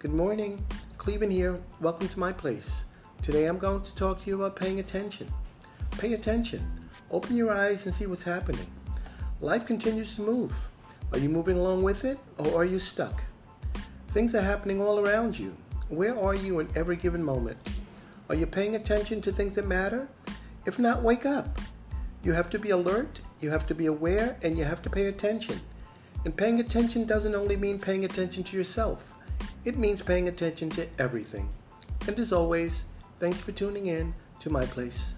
Good morning. Clevin here. Welcome to my place. Today I'm going to talk to you about paying attention. Pay attention. Open your eyes and see what's happening. Life continues to move. Are you moving along with it or are you stuck? Things are happening all around you. Where are you in every given moment? Are you paying attention to things that matter? If not, wake up. You have to be alert, you have to be aware, and you have to pay attention. And paying attention doesn't only mean paying attention to yourself, it means paying attention to everything. And as always, thanks for tuning in to my place.